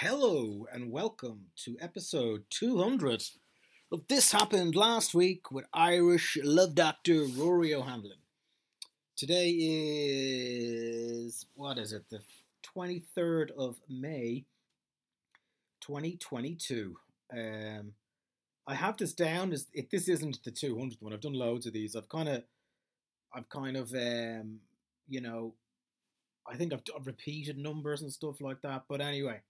Hello and welcome to episode 200 of This Happened Last Week with Irish love doctor Rory O'Hanlon. Today is, what is it, the 23rd of May 2022. Um, I have this down as if this isn't the 200th one. I've done loads of these. I've kind of, I've kind of, um, you know, I think I've, I've repeated numbers and stuff like that. But anyway,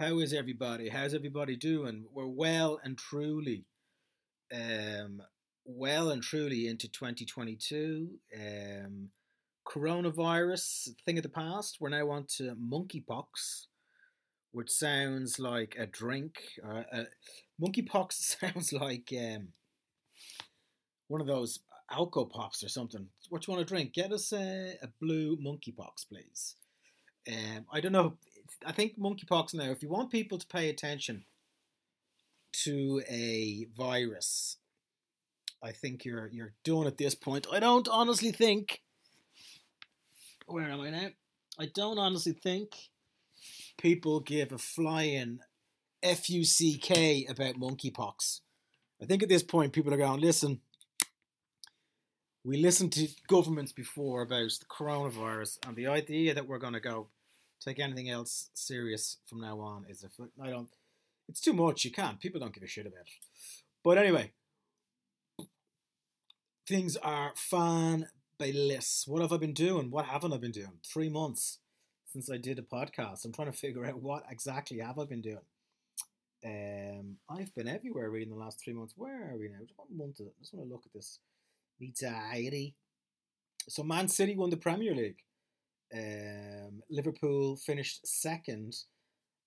how is everybody? How's everybody doing? We're well and truly, um, well and truly into 2022. Um, coronavirus, thing of the past. We're now on to monkeypox, which sounds like a drink. Uh, uh, monkeypox sounds like um, one of those alco pops or something. What you want to drink? Get us a, a blue monkeypox, please. Um, I don't know. I think monkeypox now. If you want people to pay attention to a virus, I think you're you're done at this point. I don't honestly think. Where am I now? I don't honestly think people give a flying fuck about monkeypox. I think at this point people are going, listen. We listened to governments before about the coronavirus, and the idea that we're going to go take anything else serious from now on is if I don't. It's too much. You can't. People don't give a shit about it. But anyway, things are fan fabulous. What have I been doing? What haven't I been doing? Three months since I did a podcast. I'm trying to figure out what exactly have I been doing. Um, I've been everywhere really in the last three months. Where are we now? What month is it? I just want to look at this. Me diary. So Man City won the Premier League. Um, Liverpool finished second,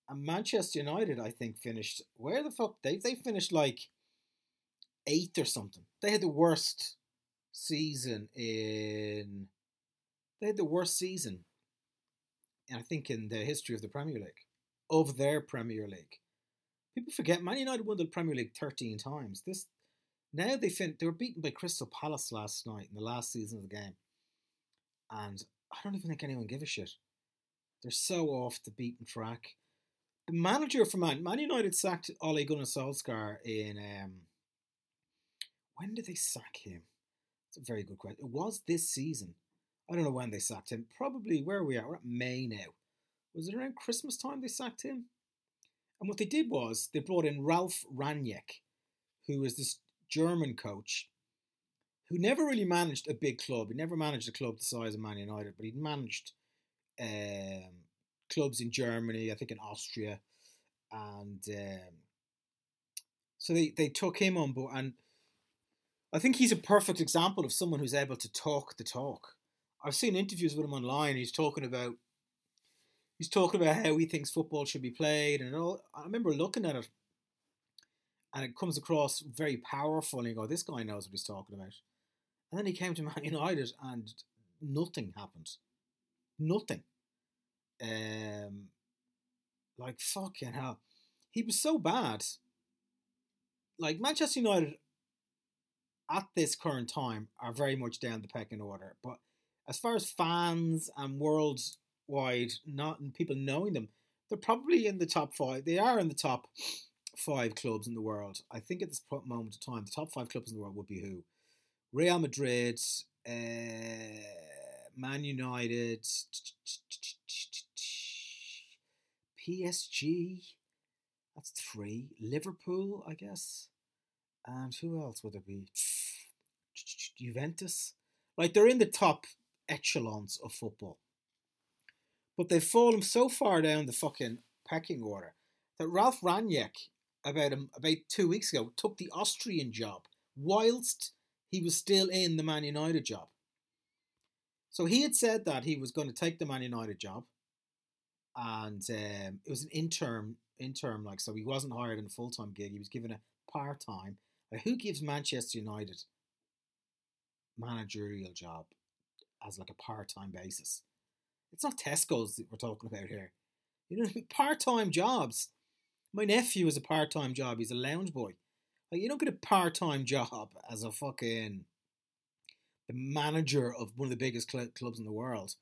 and Manchester United, I think, finished where the fuck they they finished like eighth or something. They had the worst season in. They had the worst season, I think, in the history of the Premier League, of their Premier League. People forget Man United won the Premier League thirteen times. This now they fin- they were beaten by Crystal Palace last night in the last season of the game, and I don't even think anyone give a shit. They're so off the beaten track. The manager for Man, Man United sacked Ole Gunnar Solskjaer in um, when did they sack him? It's a very good question. It was this season. I don't know when they sacked him. Probably where are we at? We're at May now. Was it around Christmas time they sacked him? And what they did was they brought in Ralf Rangnick, who was this German coach who never really managed a big club. He never managed a club the size of Man United, but he'd managed um, clubs in Germany, I think in Austria, and um, so they they took him on board. And I think he's a perfect example of someone who's able to talk the talk. I've seen interviews with him online. He's talking about he's talking about how he thinks football should be played, and all. I remember looking at it, and it comes across very powerful. And you go, "This guy knows what he's talking about." And then he came to Man United, and nothing happened. Nothing. Um, like fucking hell, he was so bad. Like Manchester United, at this current time, are very much down the pecking order. But as far as fans and worldwide, not and people knowing them, they're probably in the top five. They are in the top five clubs in the world. I think at this moment of time, the top five clubs in the world would be who? Real Madrid, uh, Man United, PSG. That's three. Liverpool, I guess. And who else would it be? Juventus. Like they're in the top echelons of football. But they've fallen so far down the fucking pecking order that Ralf Rangnick, about about two weeks ago, took the Austrian job whilst he was still in the Man United job. So he had said that he was going to take the Man United job, and um, it was an interim, interim like so. He wasn't hired in a full time gig. He was given a part time. Who gives Manchester United managerial job as like a part time basis? It's not Tesco's that we're talking about here. You know, part time jobs. My nephew has a part time job. He's a lounge boy. Like you don't get a part time job as a fucking the manager of one of the biggest cl- clubs in the world.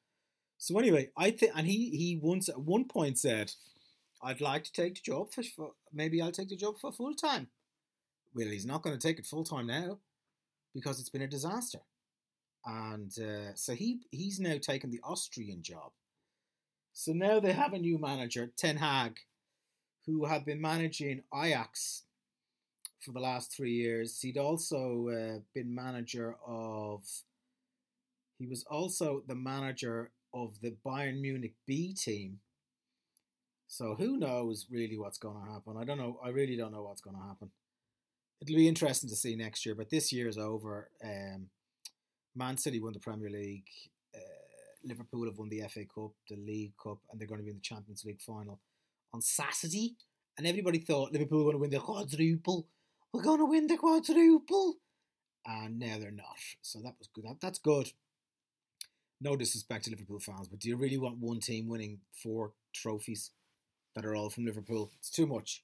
So anyway, I think, and he he once at one point said, I'd like to take the job for, for maybe I'll take the job for full time. Well, he's not going to take it full time now because it's been a disaster. And uh, so he he's now taken the Austrian job. So now they have a new manager, Ten Hag, who had been managing Ajax for the last three years. He'd also uh, been manager of. He was also the manager of the Bayern Munich B team. So who knows really what's going to happen? I don't know. I really don't know what's going to happen. It'll be interesting to see next year, but this year is over. Um, Man City won the Premier League. Uh, Liverpool have won the FA Cup, the League Cup, and they're going to be in the Champions League final on Saturday. And everybody thought Liverpool were going to win the quadruple. We're going to win the quadruple. And now they're not. So that was good. That's good. No disrespect to Liverpool fans, but do you really want one team winning four trophies that are all from Liverpool? It's too much.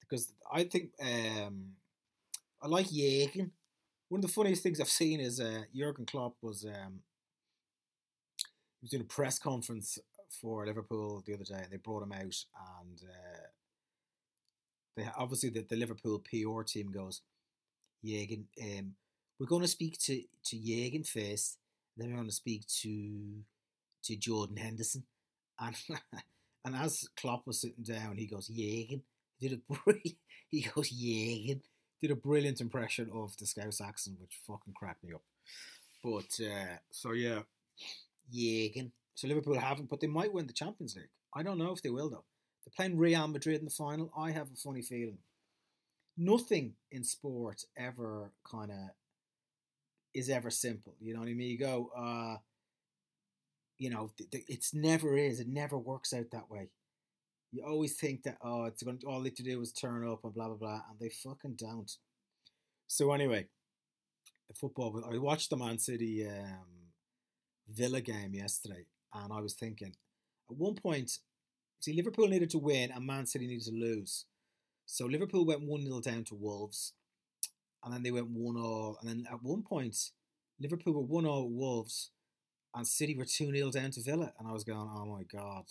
Because I think um, I like Jürgen. One of the funniest things I've seen is uh, Jurgen Klopp was um, he was doing a press conference for Liverpool the other day, and they brought him out, and uh, they obviously the, the Liverpool PR team goes, Jürgen, um, we're going to speak to to Jürgen first, then we're going to speak to to Jordan Henderson, and and as Klopp was sitting down, he goes Jürgen, he did a he goes Jürgen, did a brilliant impression of the Scouse accent, which fucking cracked me up. But uh, so yeah, Jürgen. So Liverpool haven't, but they might win the Champions League. I don't know if they will though. They're playing Real Madrid in the final. I have a funny feeling. Nothing in sport ever kind of is ever simple. You know what I mean? You go, uh, you know, th- th- it's never is. It never works out that way. You always think that oh, it's going to, all they have to do is turn up and blah blah blah, and they fucking don't. So anyway, the football. I watched the Man City um, Villa game yesterday, and I was thinking, at one point, see Liverpool needed to win and Man City needed to lose. So Liverpool went one 0 down to Wolves, and then they went one all, and then at one point, Liverpool were one all Wolves, and City were two 0 down to Villa, and I was going, oh my god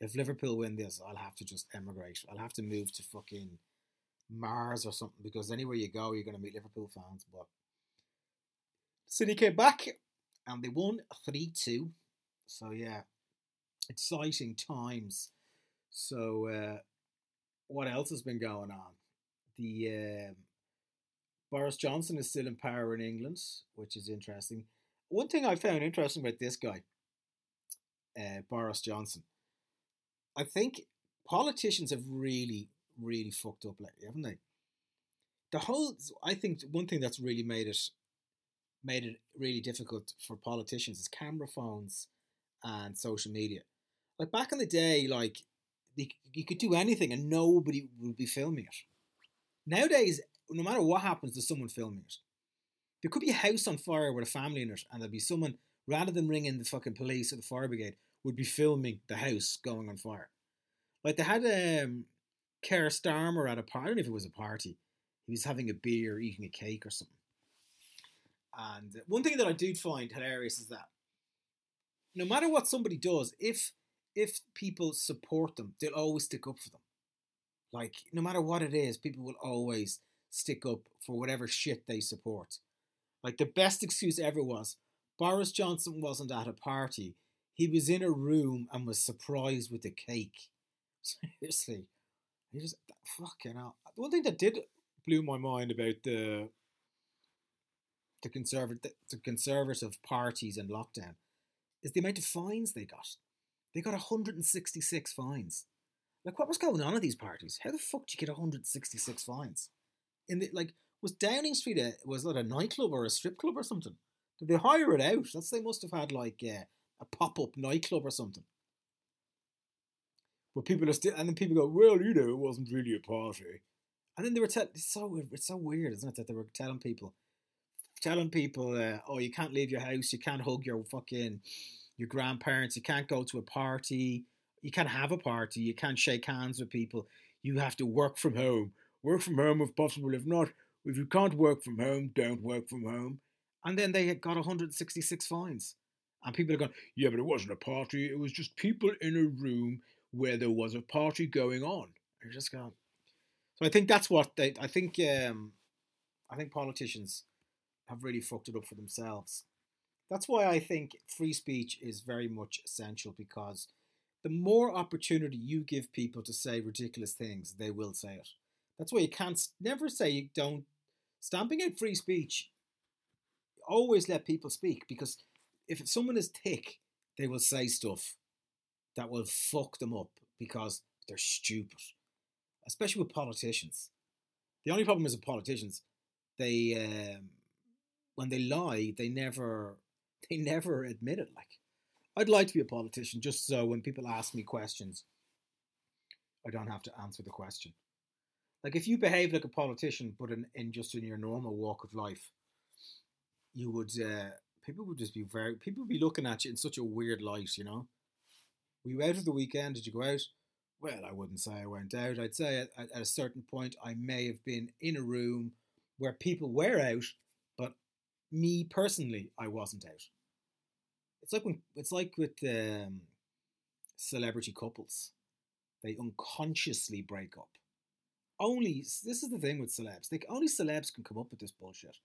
if Liverpool win this, I'll have to just emigrate. I'll have to move to fucking Mars or something because anywhere you go, you're going to meet Liverpool fans. But City came back and they won 3 2. So, yeah, exciting times. So, uh, what else has been going on? The um, Boris Johnson is still in power in England, which is interesting. One thing I found interesting about this guy, uh, Boris Johnson, I think politicians have really, really fucked up lately, haven't they? The whole, I think one thing that's really made it, made it really difficult for politicians is camera phones and social media. Like back in the day, like you could do anything and nobody would be filming it. Nowadays, no matter what happens, there's someone filming it. There could be a house on fire with a family in it, and there'd be someone rather than ringing the fucking police or the fire brigade, would be filming the house going on fire. Like they had um, Keir Starmer at a party. I don't know if it was a party. He was having a beer, eating a cake or something. And one thing that I do find hilarious is that no matter what somebody does, if if people support them, they'll always stick up for them. Like no matter what it is, people will always stick up for whatever shit they support. Like the best excuse ever was Boris Johnson wasn't at a party he was in a room and was surprised with a cake. Seriously, he just fucking hell. The one thing that did blew my mind about the the conservative the conservative parties in lockdown is the amount of fines they got. They got 166 fines. Like, what was going on at these parties? How the fuck did you get 166 fines? In the like, was Downing Street a was that a nightclub or a strip club or something? Did they hire it out? That's they must have had like uh, a pop up nightclub or something. But people are still, and then people go, well, you know, it wasn't really a party. And then they were telling, it's so, it's so weird, isn't it, that they were telling people, telling people, uh, oh, you can't leave your house, you can't hug your fucking, your grandparents, you can't go to a party, you can't have a party, you can't shake hands with people, you have to work from home. Work from home if possible. If not, if you can't work from home, don't work from home. And then they got 166 fines. And people are going, yeah, but it wasn't a party. It was just people in a room where there was a party going on. You're just going. So I think that's what they. I think. Um, I think politicians have really fucked it up for themselves. That's why I think free speech is very much essential because the more opportunity you give people to say ridiculous things, they will say it. That's why you can't never say you don't. Stamping out free speech, always let people speak because if someone is thick, they will say stuff that will fuck them up because they're stupid, especially with politicians. The only problem is with politicians, they um, when they lie, they never they never admit it. Like I'd like to be a politician just so when people ask me questions, I don't have to answer the question. Like if you behave like a politician, but in, in just in your normal walk of life, you would uh, people would just be very people would be looking at you in such a weird light, you know. Were you out of the weekend? Did you go out? Well, I wouldn't say I went out. I'd say at, at a certain point I may have been in a room where people were out, but me personally, I wasn't out. It's like when it's like with um, celebrity couples, they unconsciously break up. Only this is the thing with celebs. Like only celebs can come up with this bullshit.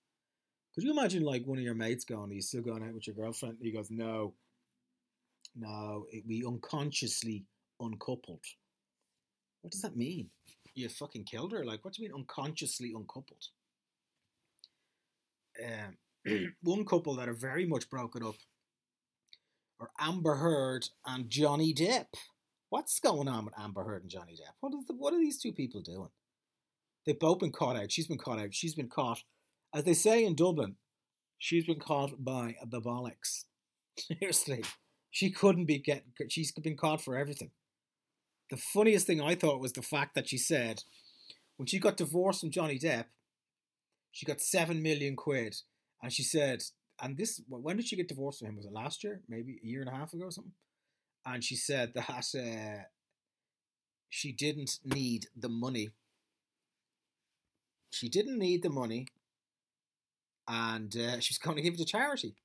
Could you imagine like one of your mates going, "Are you still going out with your girlfriend?" And he goes, "No, no, it, we unconsciously uncoupled." What does that mean? You fucking killed her? Like, what do you mean unconsciously uncoupled? Um, one couple that are very much broken up are Amber Heard and Johnny Depp. What's going on with Amber Heard and Johnny Depp? What, is the, what are these two people doing? They've both been caught out. She's been caught out. She's been caught as they say in Dublin, she's been caught by the bollocks. Seriously, she couldn't be get. She's been caught for everything. The funniest thing I thought was the fact that she said when she got divorced from Johnny Depp, she got seven million quid, and she said, and this when did she get divorced from him? Was it last year? Maybe a year and a half ago or something? And she said that uh, she didn't need the money. She didn't need the money and uh, she was going to give it to charity.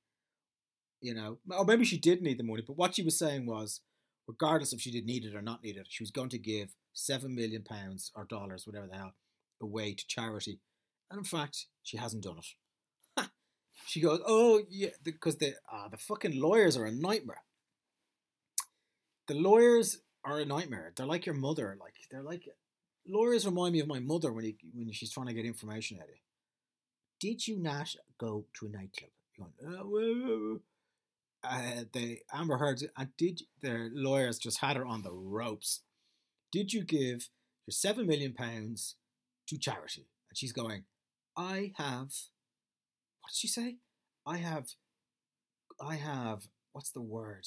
You know, or maybe she did need the money, but what she was saying was, regardless if she did need it or not need it, she was going to give seven million pounds or dollars, whatever the hell, away to charity. And in fact, she hasn't done it. She goes, "Oh yeah," because the uh, the fucking lawyers are a nightmare. The lawyers are a nightmare. They're like your mother. Like they're like lawyers remind me of my mother when he, when she's trying to get information out of you. Did you not go to a nightclub? Going, uh, uh, the Amber Heard and did their lawyers just had her on the ropes? Did you give your seven million pounds to charity? And she's going, I have. What did she say? I have. I have. What's the word?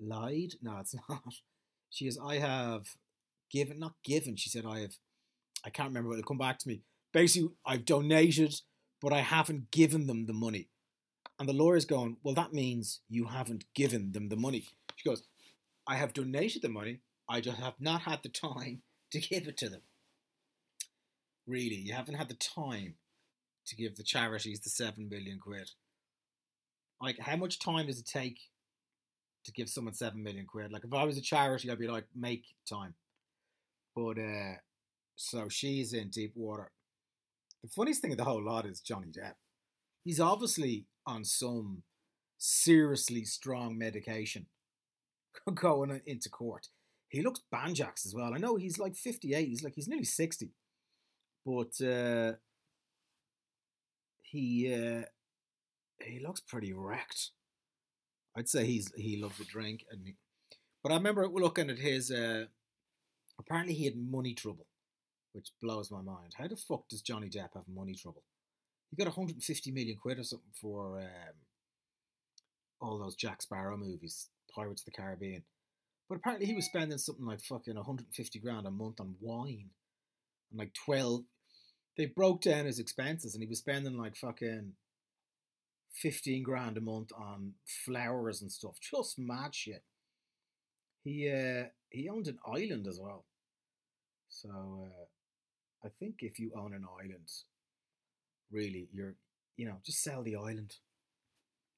Lied? No, it's not. She is. I have given, not given. She said, I have. I can't remember. But It'll come back to me basically I've donated, but I haven't given them the money. And the lawyer's going, Well, that means you haven't given them the money. She goes, I have donated the money, I just have not had the time to give it to them. Really, you haven't had the time to give the charities the seven million quid. Like, how much time does it take to give someone seven million quid? Like, if I was a charity, I'd be like, make time. But uh, so she's in deep water. The funniest thing of the whole lot is Johnny Depp. He's obviously on some seriously strong medication going into court. He looks banjax as well. I know he's like 58. He's like he's nearly 60. But uh, he uh, he looks pretty wrecked. I'd say he's he loves a drink and he, but I remember looking at his uh, apparently he had money trouble which blows my mind. How the fuck does Johnny Depp have money trouble? He got 150 million quid or something for um, all those Jack Sparrow movies, Pirates of the Caribbean. But apparently he was spending something like fucking 150 grand a month on wine. And like 12. They broke down his expenses and he was spending like fucking 15 grand a month on flowers and stuff. Just mad shit. He uh, he owned an island as well. So uh, I think if you own an island, really, you're, you know, just sell the island.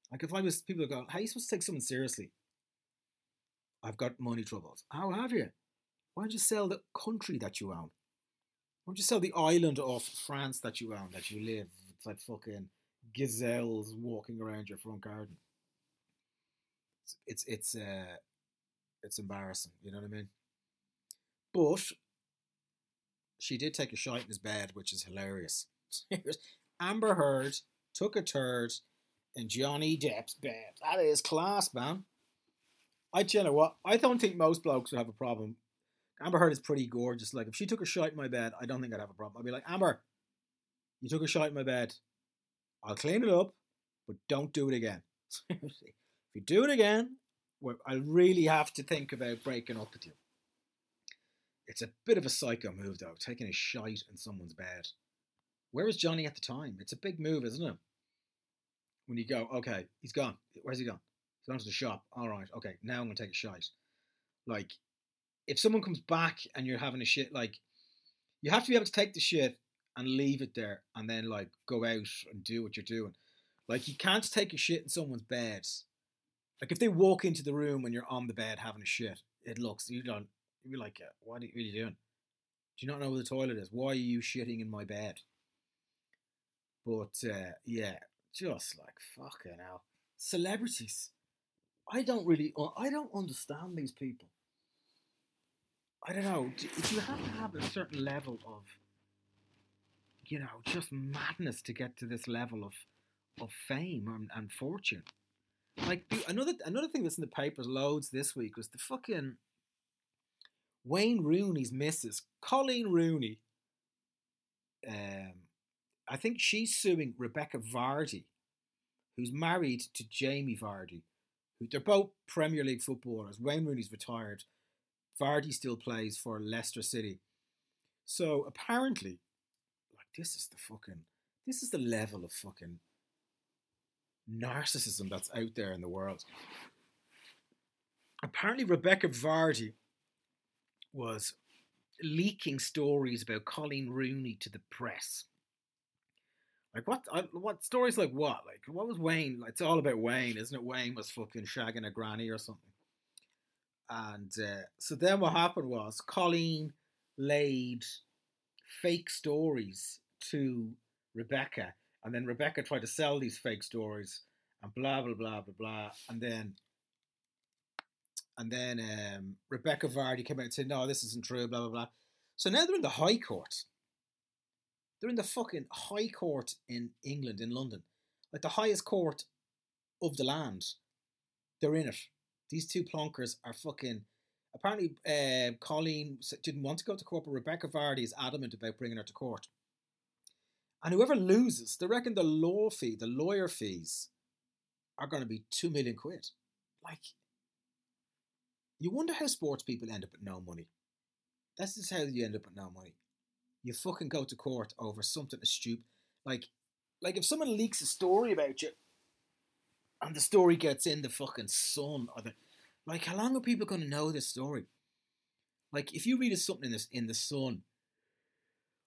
Like if I was, people go, how are you supposed to take someone seriously? I've got money troubles. How have you? Why don't you sell the country that you own? Don't you sell the island of France that you own, that you live? It's like fucking gazelles walking around your front garden. It's it's it's, uh, it's embarrassing. You know what I mean? But she did take a shite in his bed, which is hilarious. Amber Heard took a turd in Johnny Depp's bed. That is class, man. I tell you what, I don't think most blokes would have a problem. Amber Heard is pretty gorgeous. Like if she took a shot in my bed, I don't think I'd have a problem. I'd be like, Amber, you took a shot in my bed. I'll clean it up, but don't do it again. if you do it again, I really have to think about breaking up with you. It's a bit of a psycho move, though, taking a shite in someone's bed. Where was Johnny at the time? It's a big move, isn't it? When you go, okay, he's gone. Where's he gone? He's gone to the shop. All right, okay, now I'm going to take a shite. Like, if someone comes back and you're having a shit, like, you have to be able to take the shit and leave it there and then, like, go out and do what you're doing. Like, you can't take a shit in someone's bed. Like, if they walk into the room when you're on the bed having a shit, it looks, you don't, You'd be like, what are you doing? Do you not know where the toilet is? Why are you shitting in my bed? But uh, yeah, just like fucking hell. Celebrities. I don't really, I don't understand these people. I don't know. Do, you have to have a certain level of, you know, just madness to get to this level of, of fame and, and fortune? Like another another thing that's in the papers loads this week was the fucking Wayne Rooney's missus, Coleen Rooney, um, I think she's suing Rebecca Vardy, who's married to Jamie Vardy. Who they're both Premier League footballers. Wayne Rooney's retired. Vardy still plays for Leicester City. So apparently, like this is the fucking this is the level of fucking narcissism that's out there in the world. Apparently, Rebecca Vardy was leaking stories about Coleen Rooney to the press. Like what? What stories? Like what? Like what was Wayne? Like, it's all about Wayne, isn't it? Wayne was fucking shagging a granny or something. And uh, so then what happened was Coleen laid fake stories to Rebecca, and then Rebecca tried to sell these fake stories, and blah blah blah blah blah, and then and then um, Rebecca Vardy came out and said, no, this isn't true, blah, blah, blah. So now they're in the High Court. They're in the fucking High Court in England, in London. Like the highest court of the land. They're in it. These two plonkers are fucking. Apparently, uh, Coleen didn't want to go to court, but Rebecca Vardy is adamant about bringing her to court. And whoever loses, they reckon the law fee, the lawyer fees, are going to be two million quid. Like, you wonder how sports people end up with no money. That's just how you end up with no money. You fucking go to court over something as stupid. Like, like if someone leaks a story about you, and the story gets in the fucking sun, or the, like, how long are people going to know this story? Like, if you read something in this in the sun,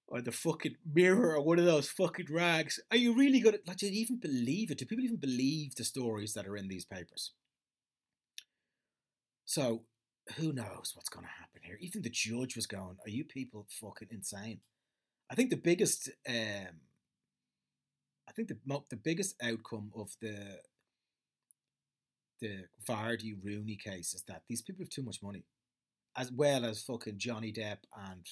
or the fucking mirror, or one of those fucking rags, are you really going to like? Do you even believe it? Do people even believe the stories that are in these papers? So who knows what's going to happen here? Even the judge was going, "Are you people fucking insane?" I think the biggest, um, I think the the biggest outcome of the the Vardy Rooney case is that these people have too much money, as well as fucking Johnny Depp and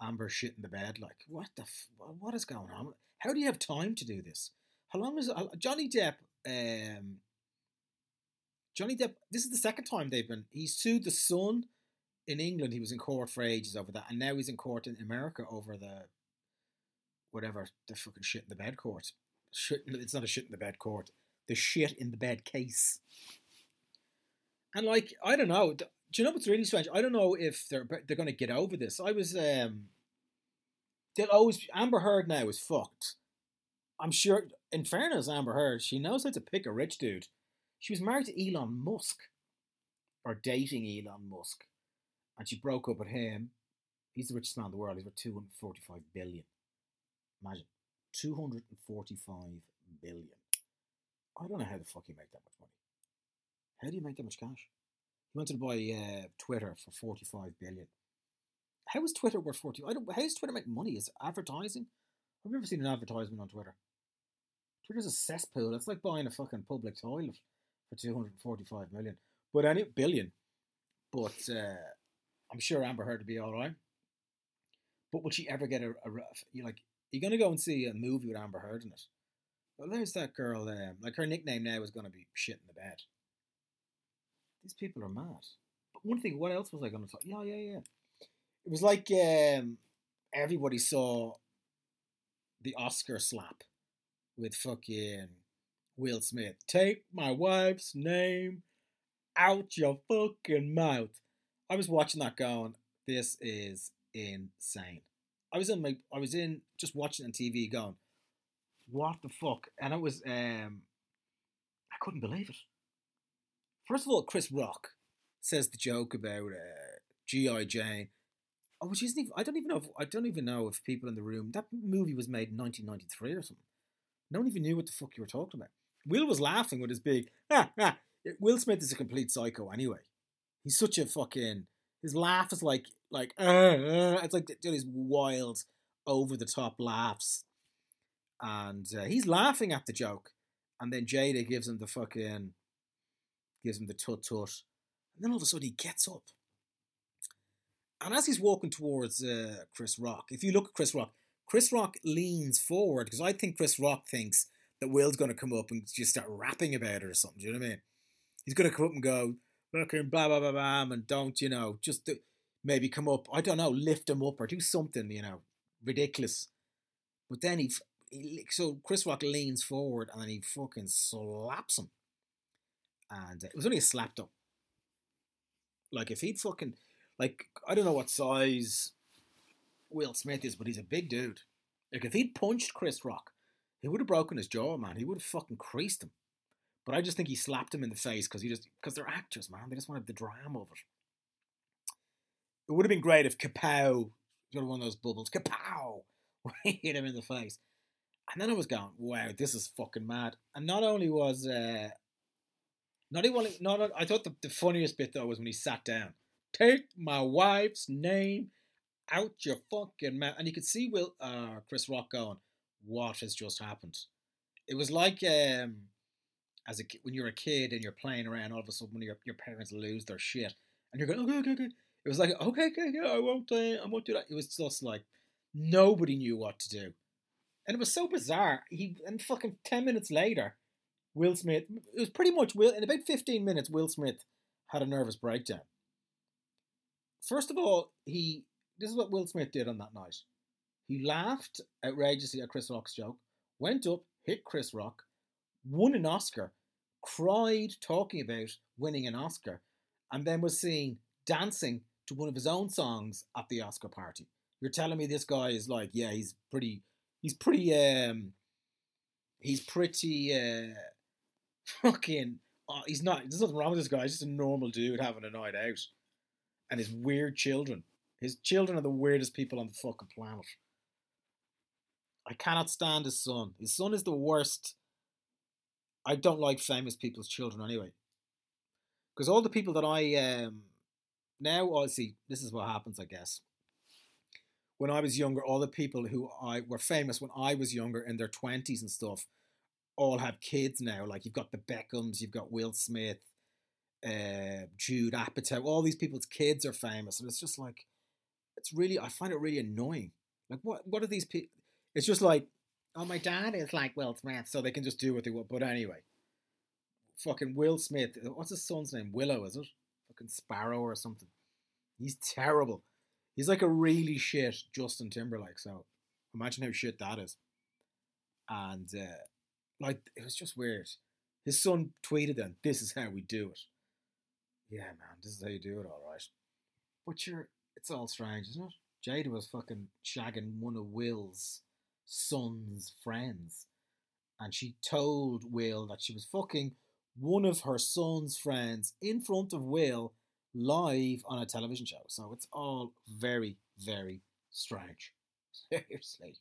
Amber shit in the bed. Like, what the f- what is going on? How do you have time to do this? How long is Johnny Depp? Um, Johnny Depp, this is the second time they've been. He sued the Sun in England. He was in court for ages over that, and now he's in court in America over the whatever the fucking shit in the bed court. Shit, it's not a shit in the bed court. The shit in the bed case. And like, I don't know. Do you know what's really strange? I don't know if they're they're going to get over this. I was um. They'll always Amber Heard now is fucked. I'm sure. In fairness, Amber Heard, she knows how to pick a rich dude. She was married to Elon Musk, or dating Elon Musk, and she broke up with him. He's the richest man in the world. He's worth 245 billion. Imagine 245 billion. I don't know how the fuck you make that much money. How do you make that much cash? He wanted to buy uh, Twitter for 45 billion. How is Twitter worth 40? I don't. How does Twitter make money? Is advertising? I've never seen an advertisement on Twitter. Twitter's a cesspool. It's like buying a fucking public toilet for 245 million. But any billion. But uh, I'm sure Amber Heard will be all right. But will she ever get a, a you like? You're gonna go and see a movie with Amber Heard in it. Well, there's that girl. Um, like her nickname now is gonna be shit in the bed. These people are mad. But one thing, what else was I gonna talk? Yeah, yeah, yeah. It was like um, everybody saw the Oscar slap with fucking Will Smith. Take my wife's name out your fucking mouth. I was watching that going, this is insane. I was in my I was in just watching on TV going, what the fuck? And it was um I couldn't believe it. First of all, Chris Rock says the joke about uh, G.I. Jane. Oh, which isn't even, I don't even know if I don't even know if people in the room that movie was made in 1993 or something. No one even knew what the fuck you were talking about. Will was laughing with his big ah, ah. Will Smith is a complete psycho anyway. He's such a fucking his laugh is like like uh, uh, it's like these wild over the top laughs, and uh, he's laughing at the joke, and then Jada gives him the fucking gives him the tut tut, and then all of a sudden he gets up, and as he's walking towards uh, Chris Rock, if you look at Chris Rock, Chris Rock leans forward because I think Chris Rock thinks that Will's going to come up and just start rapping about it or something. Do you know what I mean? He's going to come up and go, fucking blah, blah, blah, blah, and don't, you know, just do, maybe come up, I don't know, lift him up or do something, you know, ridiculous. But then he, so Chris Rock leans forward and then he fucking slaps him. And uh, it was only a slap though. Like if he'd fucking, like, I don't know what size Will Smith is, but he's a big dude. Like if he'd punched Chris Rock, he would have broken his jaw, man. He would have fucking creased him. But I just think he slapped him in the face because he just because they're actors, man. They just wanted the drama of it. It would have been great if Kapow, know, one of those bubbles, Kapow, hit him in the face. And then I was going, wow, this is fucking mad. And not only was, uh, not even, not, I thought the, the funniest bit though was when he sat down. Take my wife's name out your fucking mouth. And you could see Will, uh, Chris Rock going, what has just happened? It was like, um, as a when you're a kid and you're playing around, all of a sudden your your parents lose their shit, and you're going, okay, okay, okay. It was like, okay, okay, okay, I won't, uh, I won't do that. It was just like nobody knew what to do, and it was so bizarre. He and fucking ten minutes later, Will Smith. It was pretty much Will in about fifteen minutes. Will Smith had a nervous breakdown. First of all, he this is what Will Smith did on that night. He laughed outrageously at Chris Rock's joke, went up, hit Chris Rock, won an Oscar, cried talking about winning an Oscar, and then was seen dancing to one of his own songs at the Oscar party. You're telling me this guy is like, yeah, he's pretty, he's pretty, um, he's pretty, uh, fucking, uh, he's not, there's nothing wrong with this guy, he's just a normal dude having a night out. And his weird children. His children are the weirdest people on the fucking planet. I cannot stand his son. His son is the worst I don't like famous people's children anyway. Because all the people that I um now I see this is what happens, I guess. When I was younger, all the people who I were famous when I was younger in their twenties and stuff, all have kids now. Like you've got the Beckhams, you've got Will Smith, uh, Judd Apatow. All these people's kids are famous, and it's just like, it's really I find it really annoying. Like what what are these people? It's just like oh, my dad is like Will Smith, so they can just do what they want. But anyway, fucking Will Smith. What's his son's name? Willow, is it? Fucking Sparrow or something. He's terrible. He's like a really shit Justin Timberlake. So imagine how shit that is. And uh, like it was just weird. His son tweeted then, "This is how we do it." Yeah, man, this is how you do it, all right. But you're, it's all strange, isn't it? Jada was fucking shagging one of Will's son's friends. And she told Will that she was fucking one of her son's friends in front of Will live on a television show. So it's all very, very strange. Seriously.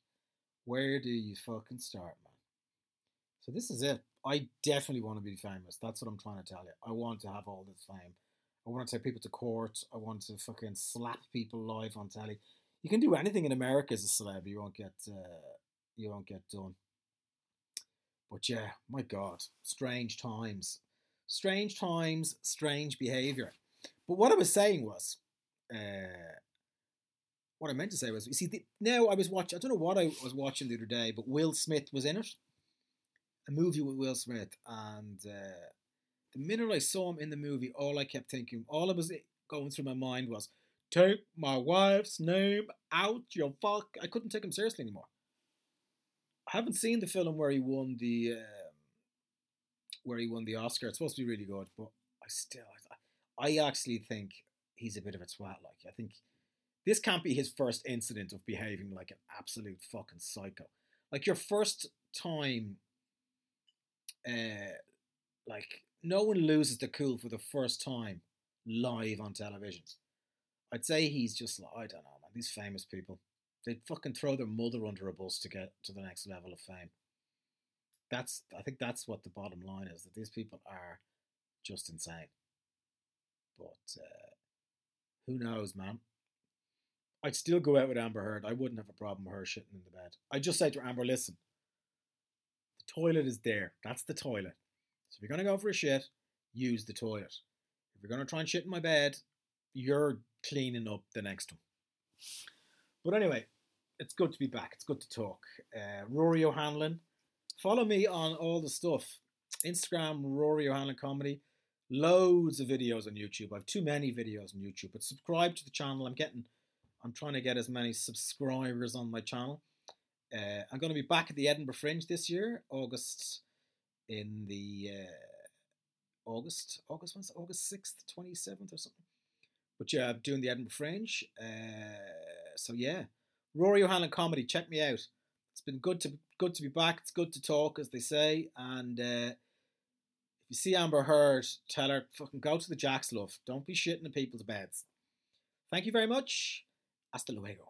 Where do you fucking start, man? So this is it. I definitely want to be famous. That's what I'm trying to tell you. I want to have all this fame. I want to take people to court. I want to fucking slap people live on telly. You can do anything in America as a celeb. You won't get uh, you won't get done. But yeah, my God, strange times, strange times, strange behavior. But what I was saying was, uh, what I meant to say was, you see, the, now I was watching. I don't know what I was watching the other day, but Will Smith was in it, a movie with Will Smith, and uh, the minute I saw him in the movie, all I kept thinking, all I was going through my mind was, "Take my wife's name out your fuck." I couldn't take him seriously anymore. I haven't seen the film where he won the um, where he won the Oscar. It's supposed to be really good, but I still, I, I actually think he's a bit of a twat. Like I think this can't be his first incident of behaving like an absolute fucking psycho. Like your first time, uh, like no one loses the cool for the first time live on television. I'd say he's just like I don't know, man. These famous people, they fucking throw their mother under a bus to get to the next level of fame. That's I think that's what the bottom line is that these people are just insane. But uh, who knows, man? I'd still go out with Amber Heard. I wouldn't have a problem with her shitting in the bed. I'd just say to Amber, listen, the toilet is there. That's the toilet. So if you're to go for a shit, use the toilet. If you're to try and shit in my bed, you're cleaning up the next one. But anyway, it's good to be back. It's good to talk. Uh, Rory O'Hanlon. Follow me on all the stuff. Instagram, Rory O'Hanlon Comedy. Loads of videos on YouTube. I have too many videos on YouTube, but subscribe to the channel. I'm getting I'm trying to get as many subscribers on my channel. Uh, I'm going to be back at the Edinburgh Fringe this year, August in the uh, August August when's August sixth, twenty seventh or something. But yeah, I'm doing the Edinburgh Fringe. Uh, so yeah, Rory O'Hanlon comedy. Check me out. It's been good to good to be back. It's good to talk, as they say. And uh, if you see Amber Heard, tell her fucking go to the Jacks, love. Don't be shitting in people's beds. Thank you very much. Hasta luego.